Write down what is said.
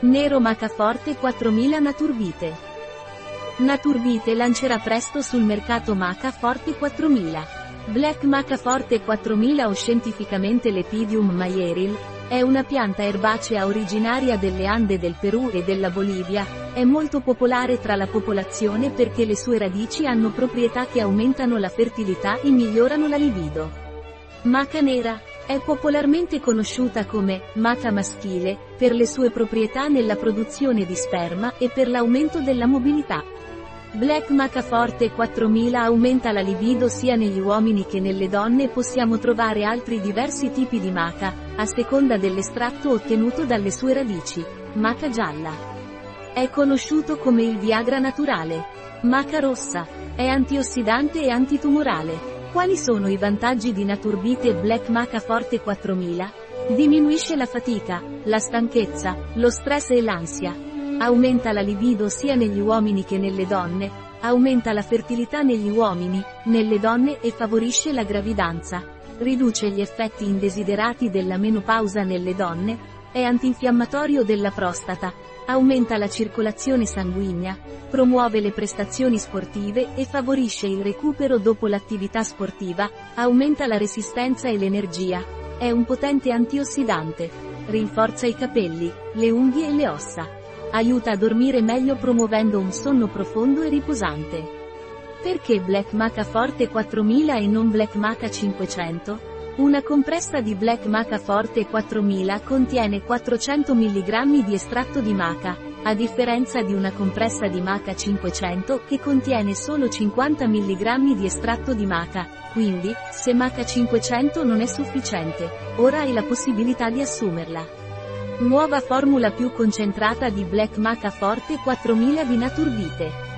Nero Maca Forte 4000 Naturbite. Naturbite lancerà presto sul mercato Maca Forte 4000. Black Maca Forte 4000 o scientificamente Lepidium maieril, è una pianta erbacea originaria delle Ande del Perù e della Bolivia, è molto popolare tra la popolazione perché le sue radici hanno proprietà che aumentano la fertilità e migliorano la libido. Maca nera, è popolarmente conosciuta come maca maschile, per le sue proprietà nella produzione di sperma e per l'aumento della mobilità. Black Maca Forte 4000 aumenta la libido sia negli uomini che nelle donne possiamo trovare altri diversi tipi di maca, a seconda dell'estratto ottenuto dalle sue radici. Maca gialla. È conosciuto come il Viagra naturale. Maca rossa. È antiossidante e antitumorale. Quali sono i vantaggi di Naturbite Black Maca Forte 4000? Diminuisce la fatica, la stanchezza, lo stress e l'ansia. Aumenta la libido sia negli uomini che nelle donne, aumenta la fertilità negli uomini, nelle donne e favorisce la gravidanza. Riduce gli effetti indesiderati della menopausa nelle donne, è antinfiammatorio della prostata, aumenta la circolazione sanguigna, promuove le prestazioni sportive e favorisce il recupero dopo l'attività sportiva, aumenta la resistenza e l'energia. È un potente antiossidante. Rinforza i capelli, le unghie e le ossa. Aiuta a dormire meglio promuovendo un sonno profondo e riposante. Perché Black Maca Forte 4000 e non Black Maca 500? Una compressa di Black Maca Forte 4000 contiene 400 mg di estratto di maca, a differenza di una compressa di maca 500 che contiene solo 50 mg di estratto di maca, quindi, se maca 500 non è sufficiente, ora hai la possibilità di assumerla. Nuova formula più concentrata di Black Maca Forte 4000 di Naturbite.